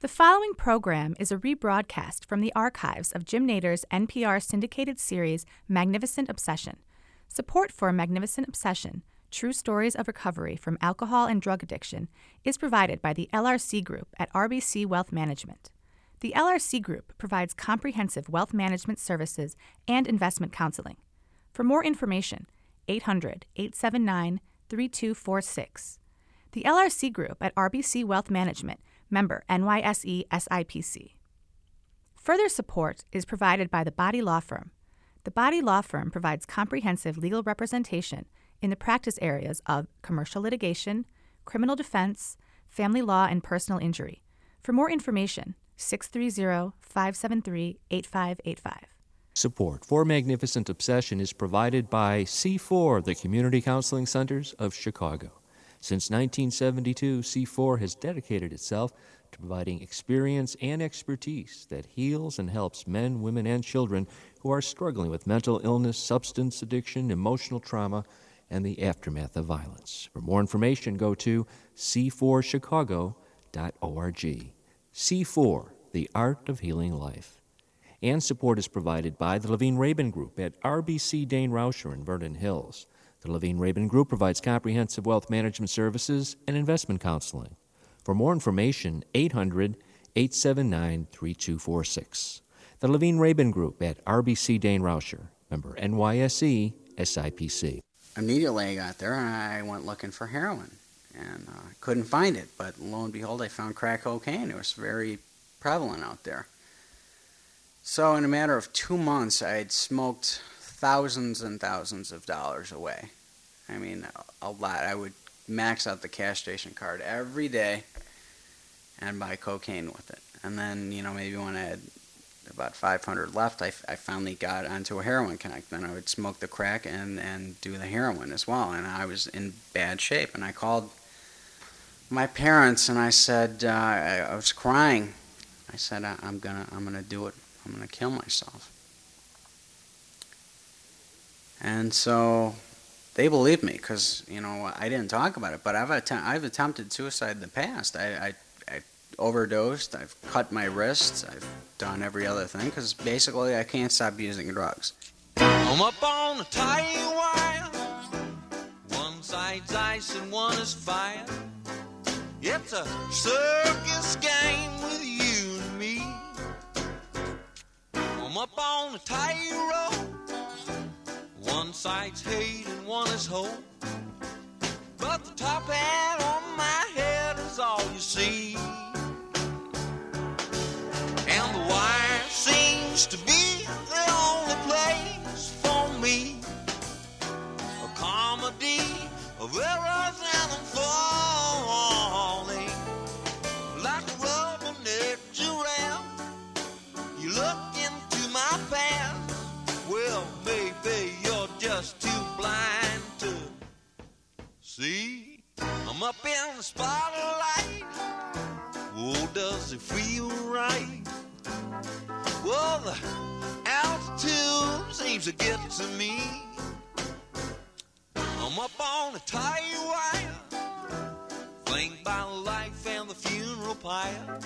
The following program is a rebroadcast from the archives of Jim Nayder's NPR syndicated series Magnificent Obsession. Support for Magnificent Obsession True Stories of Recovery from Alcohol and Drug Addiction is provided by the LRC Group at RBC Wealth Management. The LRC Group provides comprehensive wealth management services and investment counseling. For more information, 800 879 3246. The LRC Group at RBC Wealth Management member NYSE SIPC. Further support is provided by the Body Law Firm. The Body Law Firm provides comprehensive legal representation in the practice areas of commercial litigation, criminal defense, family law, and personal injury. For more information, 630 573 8585. Support for Magnificent Obsession is provided by C4, the Community Counseling Centers of Chicago. Since 1972, C4 has dedicated itself to providing experience and expertise that heals and helps men, women, and children who are struggling with mental illness, substance addiction, emotional trauma, and the aftermath of violence. For more information, go to c4chicago.org. C4, the art of healing life. And support is provided by the Levine Rabin Group at RBC Dain Rauscher in Vernon Hills. The Levine Rabin Group provides comprehensive wealth management services and investment counseling. For more information, 800 879 3246. The Levine Rabin Group at RBC Dain Rauscher, member NYSE SIPC. Immediately I got there I went looking for heroin and uh, couldn't find it, but lo and behold, I found crack cocaine. It was very prevalent out there. So, in a matter of two months, I had smoked thousands and thousands of dollars away. I mean, a lot. I would max out the cash station card every day and buy cocaine with it. And then, you know, maybe when I had about 500 left, I, I finally got onto a heroin connect. Then I would smoke the crack and, and do the heroin as well. And I was in bad shape. And I called my parents and I said, uh, I, I was crying. I said, I, I'm gonna, I'm gonna do it. I'm gonna kill myself. And so they believed me because you know I didn't talk about it, but I've att- I've attempted suicide in the past. I, I, I overdosed. I've cut my wrists. I've done every other thing because basically I can't stop using drugs. I'm up on the tie wire. One side's ice and one is fire. It's a circus game with you and me. I'm up on the tightrope. One side's hate and one is hope. But the top hat on my head is all you see. And the wire seems to be the only place for me. A comedy of errors up in the spotlight. Oh, does it feel right? Well, the altitude seems to get to me. I'm up on the tie wire, flanked by life and the funeral pyre,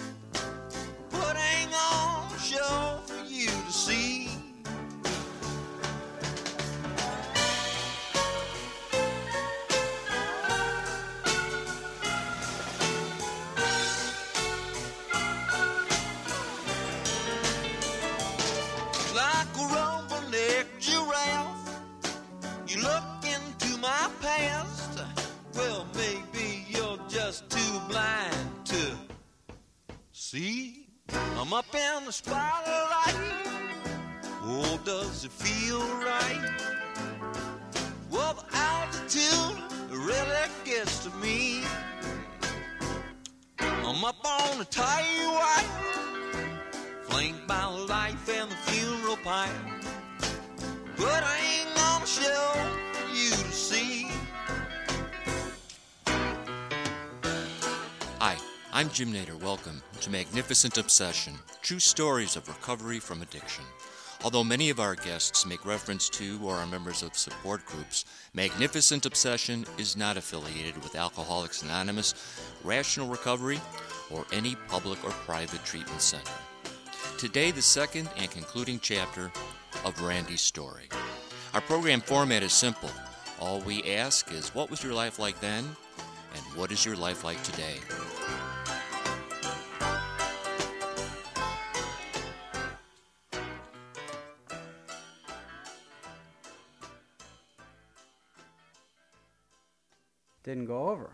I'm Jim Nayder. Welcome to Magnificent Obsession True Stories of Recovery from Addiction. Although many of our guests make reference to or are members of support groups, Magnificent Obsession is not affiliated with Alcoholics Anonymous, Rational Recovery, or any public or private treatment center. Today, the second and concluding chapter of Randy's story. Our program format is simple. All we ask is what was your life like then, and what is your life like today? Didn't go over.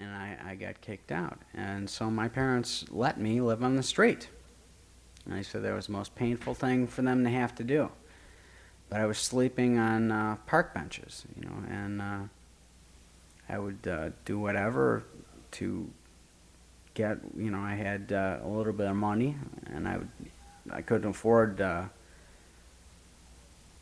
And I, I got kicked out. And so my parents let me live on the street. And I said that was the most painful thing for them to have to do. But I was sleeping on uh, park benches, you know, and uh, I would uh, do whatever to get, you know, I had uh, a little bit of money, and I would, I couldn't afford uh,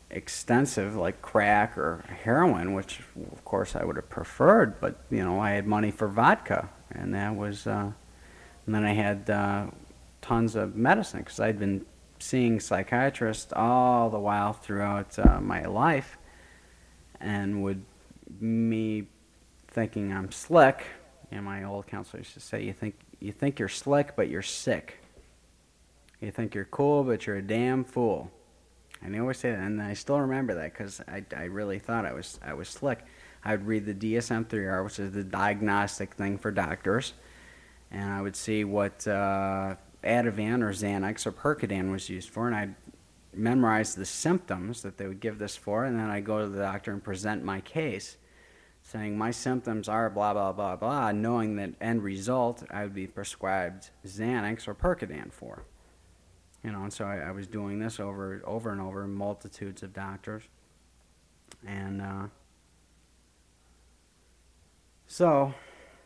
extensive like crack or heroin, which of course I would have preferred, but you know I had money for vodka, and that was, uh, and then I had uh, tons of medicine because I'd been seeing psychiatrists all the while throughout uh, my life, and would me thinking I'm slick, and my old counselor used to say, "You think you think you're slick, but you're sick. You think you're cool, but you're a damn fool." And they always say that, and I still remember that because I, I really thought I was I was slick. I would read the DSM-3R, which is the diagnostic thing for doctors, and I would see what uh, Ativan or Xanax or Percodan was used for, and I'd memorize the symptoms that they would give this for, and then I'd go to the doctor and present my case, saying my symptoms are blah blah blah blah, knowing that end result I would be prescribed Xanax or Percodan for. You know, and so I, I was doing this over over and over, multitudes of doctors, and uh, so,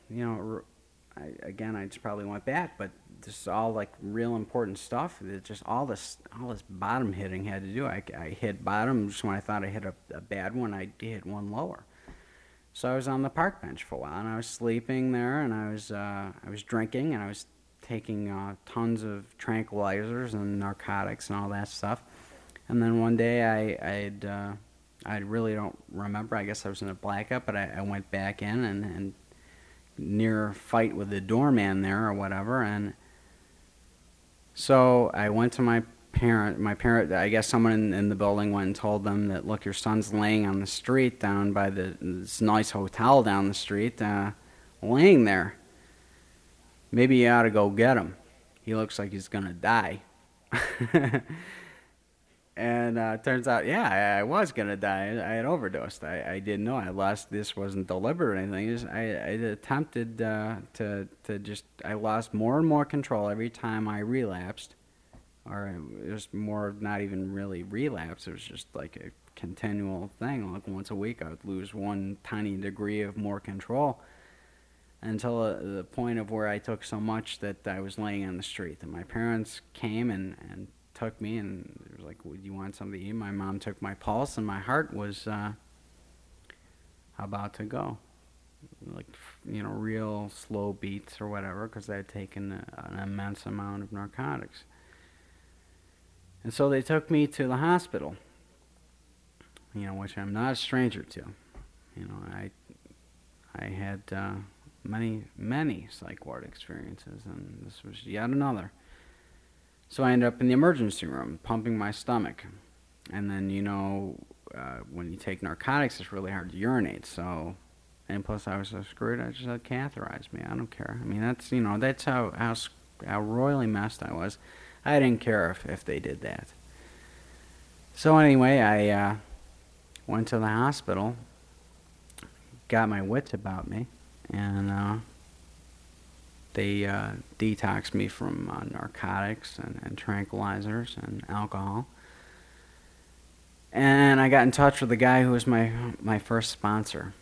you know, I, again, I just probably went back, but this is all like real important stuff. It just all this all this bottom hitting had to do. I, I hit bottom just when I thought I hit a, a bad one. I hit one lower. So I was on the park bench for a while, and I was sleeping there, and I was uh, I was drinking, and I was taking uh, tons of tranquilizers and narcotics and all that stuff. And then one day I I'd, uh, I really don't remember. I guess I was in a blackout, but I, I went back in and, and near fight with the doorman there or whatever. And so I went to my parent. My parent, I guess someone in, in the building went and told them that look, your son's laying on the street down by the this nice hotel down the street, uh, laying there maybe you ought to go get him. He looks like he's going to die. and uh, turns out, yeah, I, I was going to die. I had overdosed. I, I didn't know. I lost, this wasn't deliberate or anything. Just, I, I attempted uh, to, to just, I lost more and more control every time I relapsed. Or it was more, not even really relapse. It was just like a continual thing. Like once a week, I would lose one tiny degree of more control until uh, the point of where I took so much that I was laying on the street. And my parents came and, and took me and it was like, "Would you want something to eat?" My mom took my pulse, and my heart was uh, about to go, like you know, real slow beats or whatever, because I had taken a, an immense amount of narcotics. And so they took me to the hospital. You know, which I'm not a stranger to. You know, I I had. Uh, many, many psych ward experiences, and this was yet another. So I ended up in the emergency room, pumping my stomach. And then, you know, uh, when you take narcotics, it's really hard to urinate. So, and plus I was so screwed, I just had catheterized me. I don't care. I mean, that's, you know, that's how, how, how royally messed I was. I didn't care if, if they did that. So anyway, I uh, went to the hospital, got my wits about me and uh, they uh, detoxed me from uh, narcotics and, and, tranquilizers and alcohol. And I got in touch with the guy who was my my first sponsor,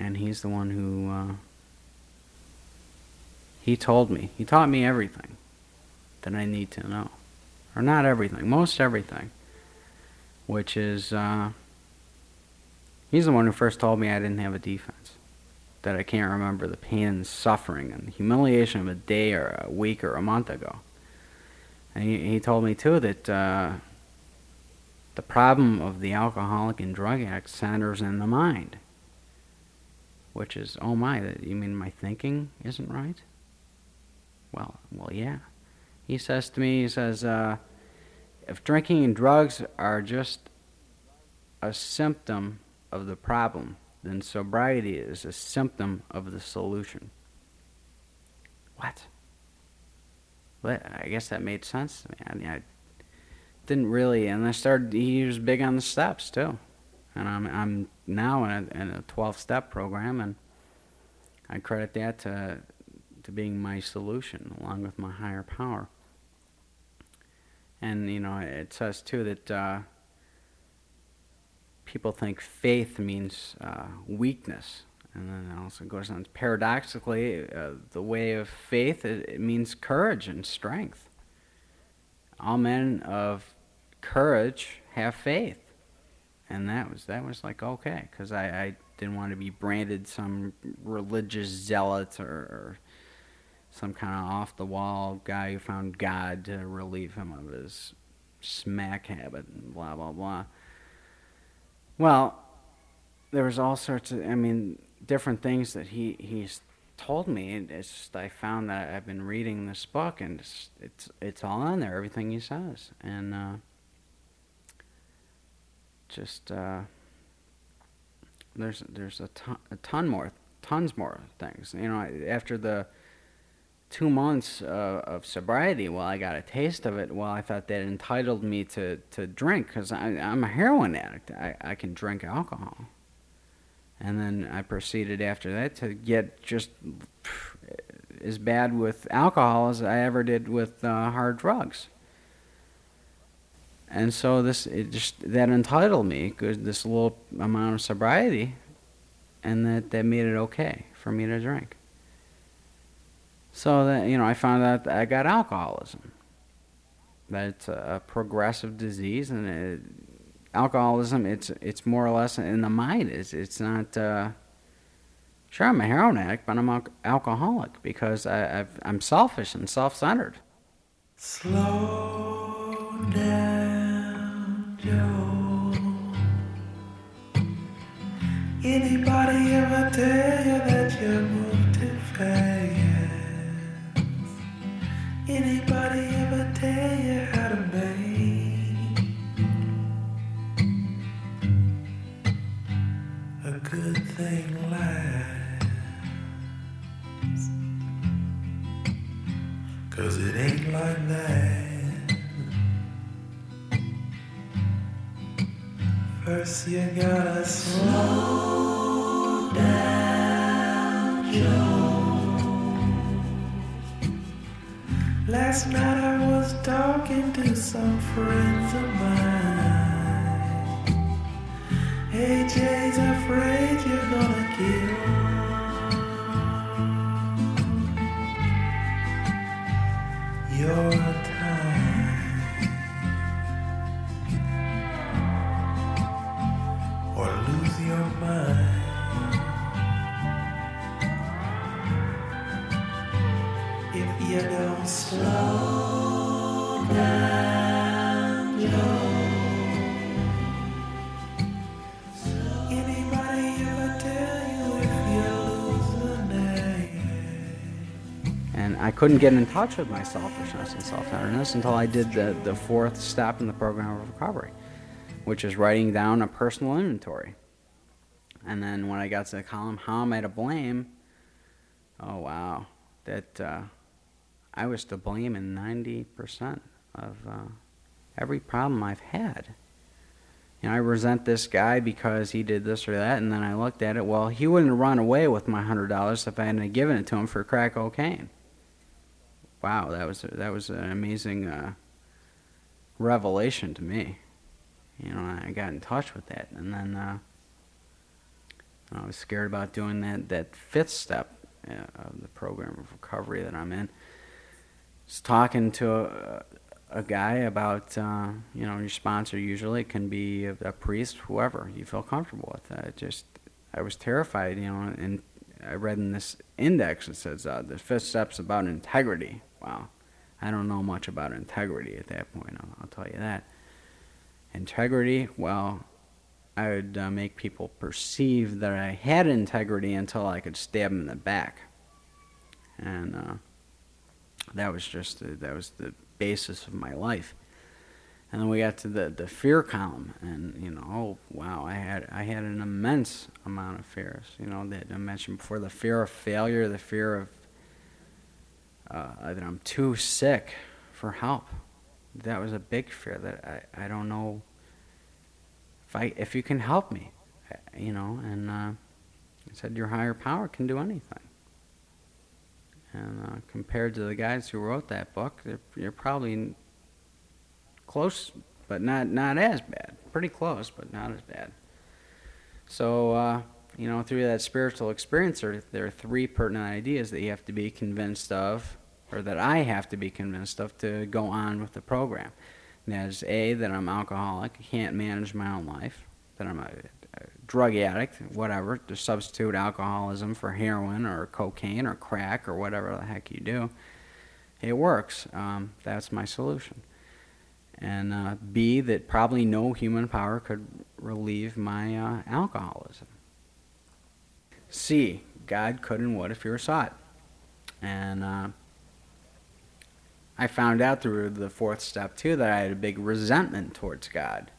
and he's the one who uh, he told me. He taught me everything that I need to know, or not everything, most everything, which is uh, he's the one who first told me I didn't have a defense that I can't remember the pain and suffering and humiliation of a day or a week or a month ago. And he, he told me too that uh, the problem of the alcoholic and drug addict centers in the mind. Which is, oh my, you mean my thinking isn't right? Well, well, yeah. He says to me, he says, uh, if drinking and drugs are just a symptom of the problem, then sobriety is a symptom of the solution. What? Well, I guess that made sense to me. I, mean, I didn't really, and I started. He was big on the steps too, and I'm I'm now in a in a 12 step program, and I credit that to to being my solution along with my higher power. And you know, it says too that uh, people think faith means uh, weakness, and then it also goes on. Paradoxically, uh, the way of faith it, it, means courage and strength. All men of courage have faith, and that was that was like okay, because I, I didn't want to be branded some religious zealot or, or some kind of off the wall guy who found God to relieve him of his smack habit and blah blah blah. Well, there was all sorts of I mean different things that he he's told me. It's just I found that I've been reading this book and it's it's, it's all on there, everything he says, and uh, just uh, there's there's a ton, a ton more tons more things. You know, after the two months uh, of sobriety, well, I got a taste of it. Well, I thought that entitled me to, to drink because I'm a heroin addict. I, I can drink alcohol. And then I proceeded after that to get just as bad with alcohol as I ever did with uh, hard drugs. And so this it just that entitled me this little amount of sobriety, and that that made it okay for me to drink. So that you know, I found out that I got alcoholism. That it's a progressive disease, and it, alcoholism it's it's more or less in the mind. It's it's not. Uh, sure, I'm a heroin addict, but I'm al- alcoholic because I, I've, I'm selfish and self-centered. Slow down, Joe. Anybody ever tell you that you Anybody ever tell you how to make a good thing last? Cause it ain't like that. First you gotta slow Last night I was talking to some friends of mine. AJ's afraid you're couldn't get in touch with my selfishness and self-centeredness until I did the, the fourth step in the program of recovery, which is writing down a personal inventory. And then when I got to the column, how am I to blame? Oh wow, that uh, I was to blame in 90% of uh, every problem I've had. You know, I resent this guy because he did this or that, and then I looked at it. Well, he wouldn't have run away with my hundred dollars if I hadn't given it to him for crack cocaine. Wow, that was that was an amazing uh, revelation to me. You know, I got in touch with that, and then uh, I was scared about doing that that fifth step uh, of the program of recovery that I'm in was talking to a, a guy about, uh, you know, your sponsor usually can be a, a, priest, whoever you feel comfortable with. I just, I was terrified, you know, and I read in this index it says uh, the fifth step's about integrity. Wow. I don't know much about integrity at that point, I'll, I'll tell you that. Integrity, well, I would uh, make people perceive that I had integrity until I could stab them in the back. And uh, that was just the, that was the basis of my life. And then we got to the, the fear column, and you know, oh wow, I had I had an immense amount of fears. You know that I mentioned before: the fear of failure, the fear of uh, that I'm too sick for help. That was a big fear that I, I don't know if I if you can help me, you know. And uh, I said your higher power can do anything. And uh, compared to the guys who wrote that book, you're probably close, but not not as bad. Pretty close, but not as bad. So uh, you know, through that spiritual experience, there, there are three pertinent ideas that you have to be convinced of, or that I have to be convinced of to go on with the program. And that is A, that I'm alcoholic, can't manage my own life, that I'm a, a drug addict, whatever, to substitute alcoholism for heroin or cocaine or crack or whatever the heck you do. It works. Um, that's my solution. And uh, B, that probably no human power could relieve my uh, alcoholism. C, God could and would if you were sought. And uh, I found out through the fourth step too that I had a big resentment towards God.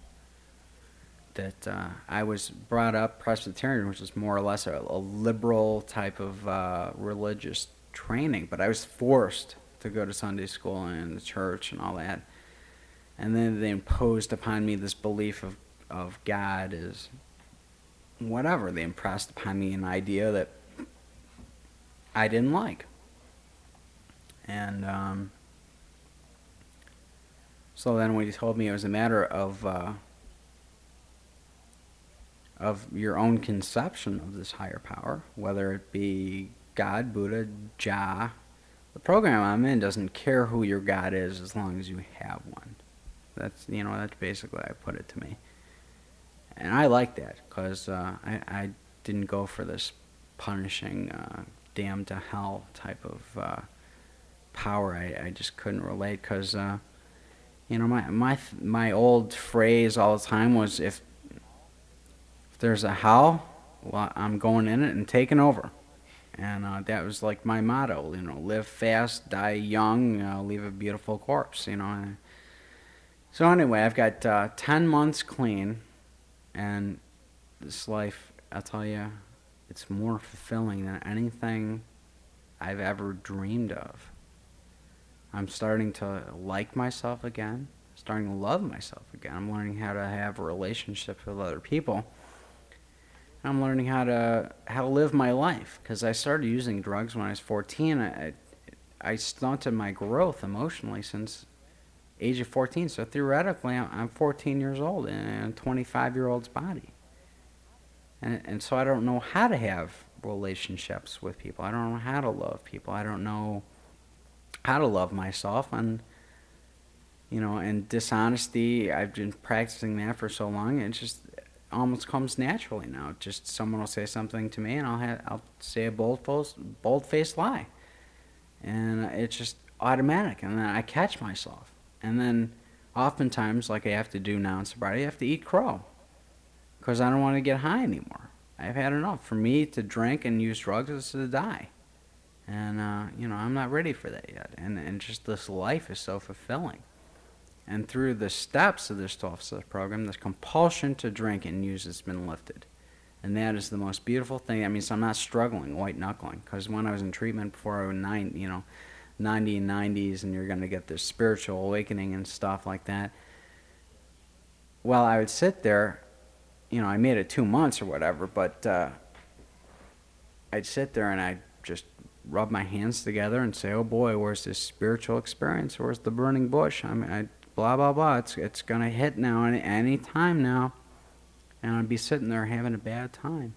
That uh, I was brought up Presbyterian, which is more or less a, a liberal type of uh, religious training, but I was forced to go to Sunday school and the church and all that. And then they imposed upon me this belief of, of God as whatever. They impressed upon me an idea that I didn't like. And um, so then when he told me it was a matter of uh, of your own conception of this higher power, whether it be God, Buddha, Jah, the program I'm in doesn't care who your God is as long as you have one. That's you know that's basically how I put it to me and I like that because uh, I, I didn't go for this punishing, uh, damn to hell type of uh, power. I, I just couldn't relate because, uh, you know, my my my old phrase all the time was if if there's a hell, well, I'm going in it and taking over. And uh, that was like my motto, you know, live fast, die young, uh, leave a beautiful corpse, you know. So anyway, I've got uh, 10 months clean and this life, I'll tell you, it's more fulfilling than anything I've ever dreamed of. I'm starting to like myself again, starting to love myself again. I'm learning how to have relationships with other people. I'm learning how to how to live my life because I started using drugs when I was 14. I I stunted my growth emotionally since age of 14. So theoretically, I'm 14 years old in a 25 year old's body. And, and so I don't know how to have relationships with people. I don't know how to love people. I don't know how to love myself. And, you know, and dishonesty, I've been practicing that for so long, it just almost comes naturally now. Just someone will say something to me, and I'll, have, I'll say a bold, bold faced lie. And it's just automatic. And then I catch myself and then oftentimes, like I have to do now in sobriety, I have to eat crow because I don't want to get high anymore. I've had enough. For me to drink and use drugs is to die. And, uh, you know, I'm not ready for that yet. And, and just this life is so fulfilling. And through the steps of this 12 step program, this compulsion to drink and use has been lifted. And that is the most beautiful thing. I mean, so I'm not struggling, white knuckling. Because when I was in treatment before I was nine, you know, 90 and 90s and you're going to get this spiritual awakening and stuff like that. Well, I would sit there, you know, I made it two months or whatever, but uh, I'd sit there and I'd just rub my hands together and say, oh boy, where's this spiritual experience? Where's the burning bush? I mean, I, blah, blah, blah. It's, it's going to hit now, any, any time now. And I'd be sitting there having a bad time.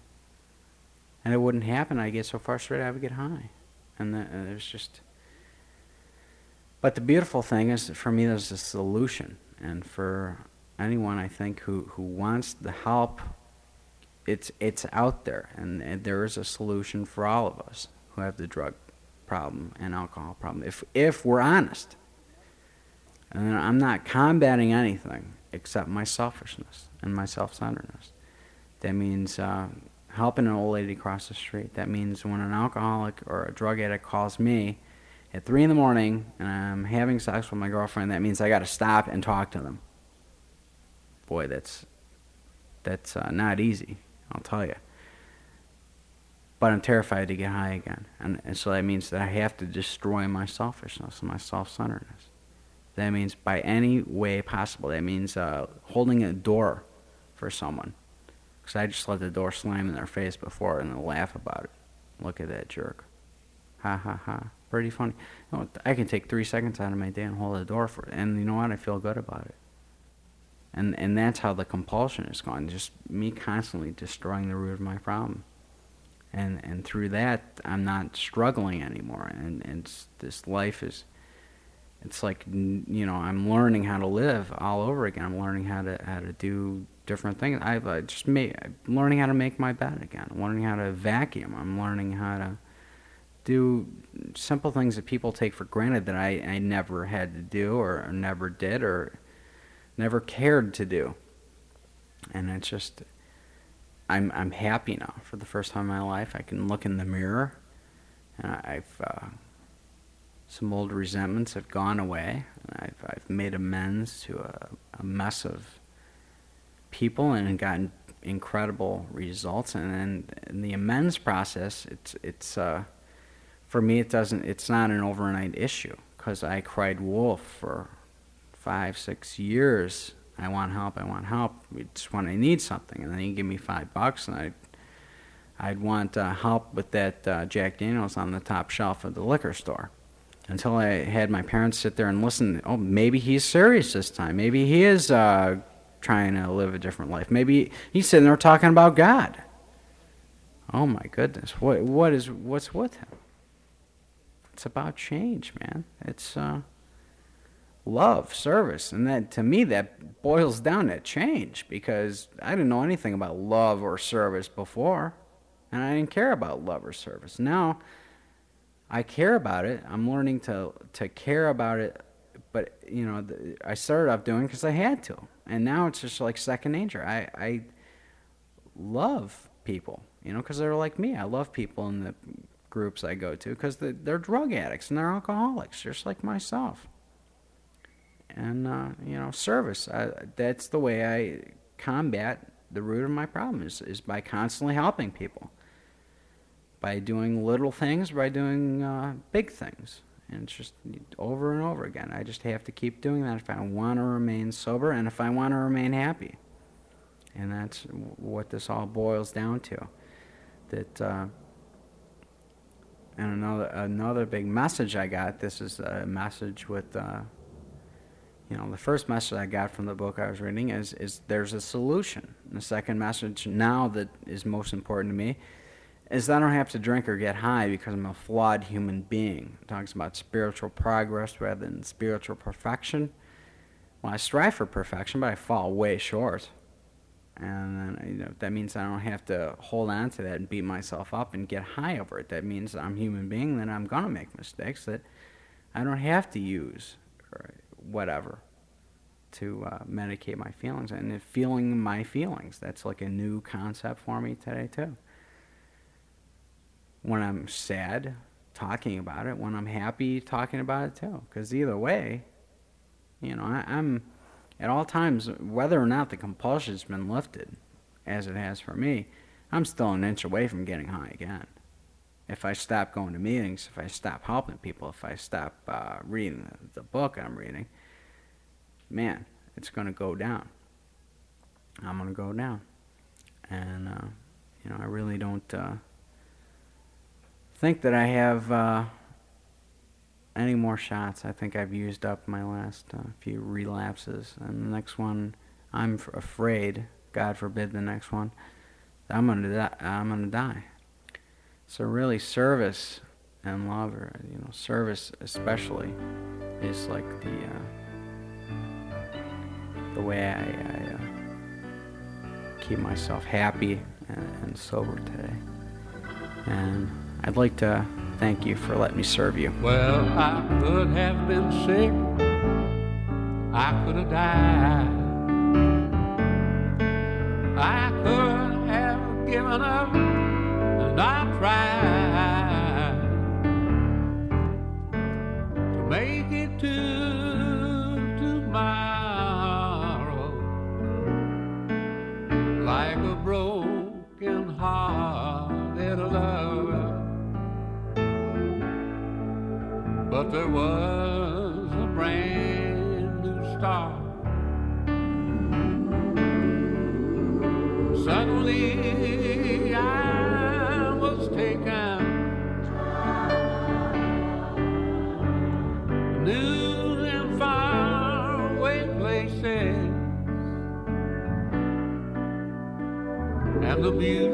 And it wouldn't happen. I'd get so frustrated I would get high. And the, it was just but the beautiful thing is, for me, there's a solution. And for anyone, I think, who, who wants the help, it's, it's out there. And, and there is a solution for all of us who have the drug problem and alcohol problem, if, if we're honest. And I'm not combating anything. except my selfishness and my self-centeredness. That means uh, helping an old lady cross the street. That means when an alcoholic or a drug addict calls me at three in the morning and I'm having sex with my girlfriend, that means I got to stop and talk to them. Boy, that's that's uh, not easy. I'll tell you. But I'm terrified to get high again, and, and so that means that I have to destroy my selfishness and my self-centeredness. That means by any way possible. That means uh, holding a door for someone because I just let the door slam in their face before and laugh about it. Look at that jerk. Ha ha ha. Pretty funny. You know, I can take three seconds out of my day and hold the door for it. And you know what? I feel good about it. And, and that's how the compulsion is gone. Just me constantly destroying the root of my problem. And, and through that, I'm not struggling anymore. And, and this life is, it's like, you know, I'm learning how to live all over again. I'm learning how to, how to do different things. I've uh, just made learning how to make my bed again. I'm learning how to vacuum. I'm learning how to do simple things that people take for granted that I, I never had to do or never did or never cared to do. And it's just I'm I'm happy now for the first time in my life. I can look in the mirror and I've uh, some old resentments have gone away I've I've made amends to a, a mess of people and gotten incredible results. And then in the amends process, it's it's uh, for me it doesn't it's not an overnight issue because I cried wolf for five six years. I want help. I want help. It's when I need something, and then you give me five bucks, and I. I'd want uh, help with that uh, Jack Daniels on the top shelf of the liquor store until I had my parents sit there and listen. Oh, maybe he's serious this time. Maybe he is uh, trying to live a different life. Maybe he's sitting there talking about God. Oh my goodness, what what is what's with him? It's about change, man. It's uh, love, service, and that to me that boils down to change because I didn't know anything about love or service before, and I didn't care about love or service. Now I care about it. I'm learning to to care about it, but you know I started off doing because I had to and now it's just like second nature. I I love people, you know, because they're like me. I love people and the groups I go to because they're, drug addicts and they're alcoholics, just like myself. And uh, you know, service. I, that's the way I combat the root of my problem is, is by constantly helping people by doing little things by doing uh, big things and it's just over and over again. I just have to keep doing that if I want to remain sober and if I want to remain happy. And that's what this all boils down to. That uh, and another another big message I got. This is a message with. Uh, you know, the first message I got from the book I was reading is, is there's a solution. And the second message now that is most important to me is that I don't have to drink or get high because I'm a flawed human being. It talks about spiritual progress rather than spiritual perfection. Well, I strive for perfection, but I fall way short. And you know, that means I don't have to hold on to that and beat myself up and get high over it. That means I'm human being, that I'm to make mistakes, that I don't have to use whatever to uh, medicate my feelings. And feeling my feelings, that's like a new concept for me today, too when I'm sad, talking about it. When I'm happy, talking about it too. Because either way, you know, I, I'm at all times, whether or not the compulsion's been lifted, as it has for me, I'm still an inch away from getting high again. If I stop going to meetings, if I stop helping people, if I stop uh, reading the, the book I'm reading, man, it's going to go down. I'm going to go down. And, uh, you know, I really don't. Uh, think that I have uh, any more shots. I think I've used up my last uh, few relapses, and the next one, I'm f- afraid. God forbid the next one. I'm gonna die. I'm gonna die. So really, service and love, or you know, service especially, is like the uh, the way I, I uh, keep myself happy and, and sober today. And I'd like to thank you for letting me serve you. Well, I could have been sick. I could have died. There was a brand new star. Suddenly I was taken. New and faraway places. And the music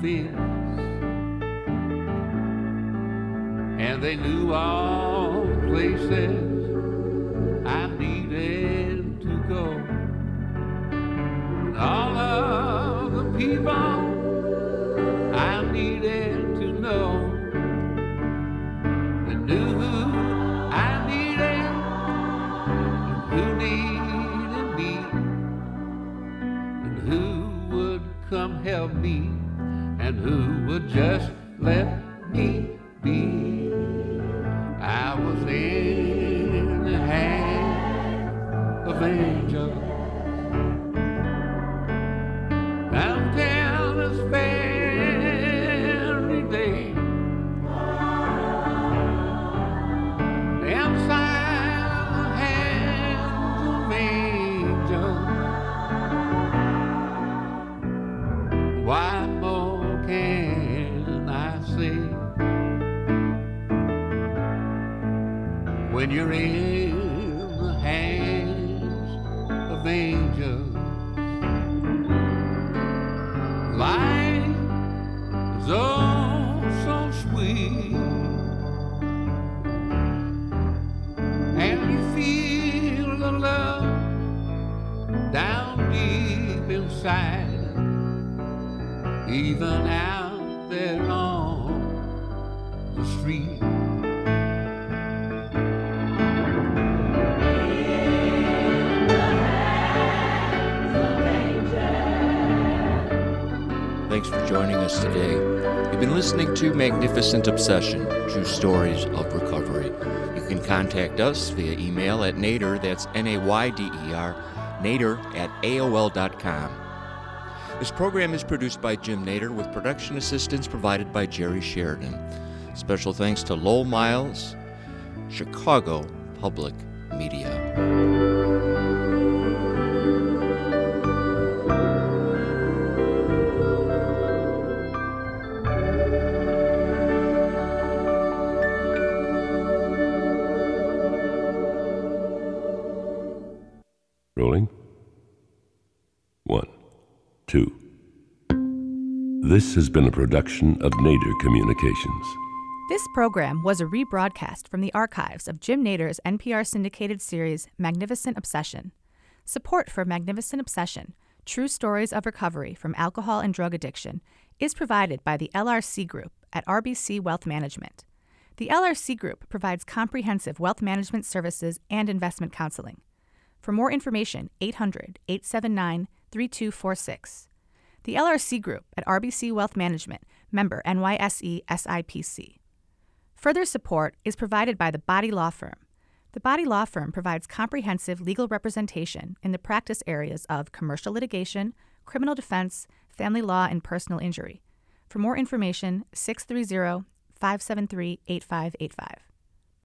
defense just let me be. I was in the hand of angels. Inside, even out there on the street. Thanks for joining us today. You've been listening to Magnificent Obsession True Stories of Recovery. You can contact us via email at Nayder, that's N A Y D E R, Nayder at AOL.com. This program is produced by Jim Nayder with production assistance provided by Jerry Sheridan. Special thanks to Lowell Miles, Chicago Public Media. Rolling. One, two. This has been a production of Nayder Communications. This program was a rebroadcast from the archives of Jim Nayder's NPR syndicated series Magnificent Obsession. Support for Magnificent Obsession True Stories of Recovery from Alcohol and Drug Addiction is provided by the LRC Group at RBC Wealth Management. The LRC Group provides comprehensive wealth management services and investment counseling. For more information, 800 879 3246. The LRC Group at RBC Wealth Management, member NYSE SIPC. Further support is provided by the Body Law Firm. The Body Law Firm provides comprehensive legal representation in the practice areas of commercial litigation, criminal defense, family law, and personal injury. For more information, 630 573 8585.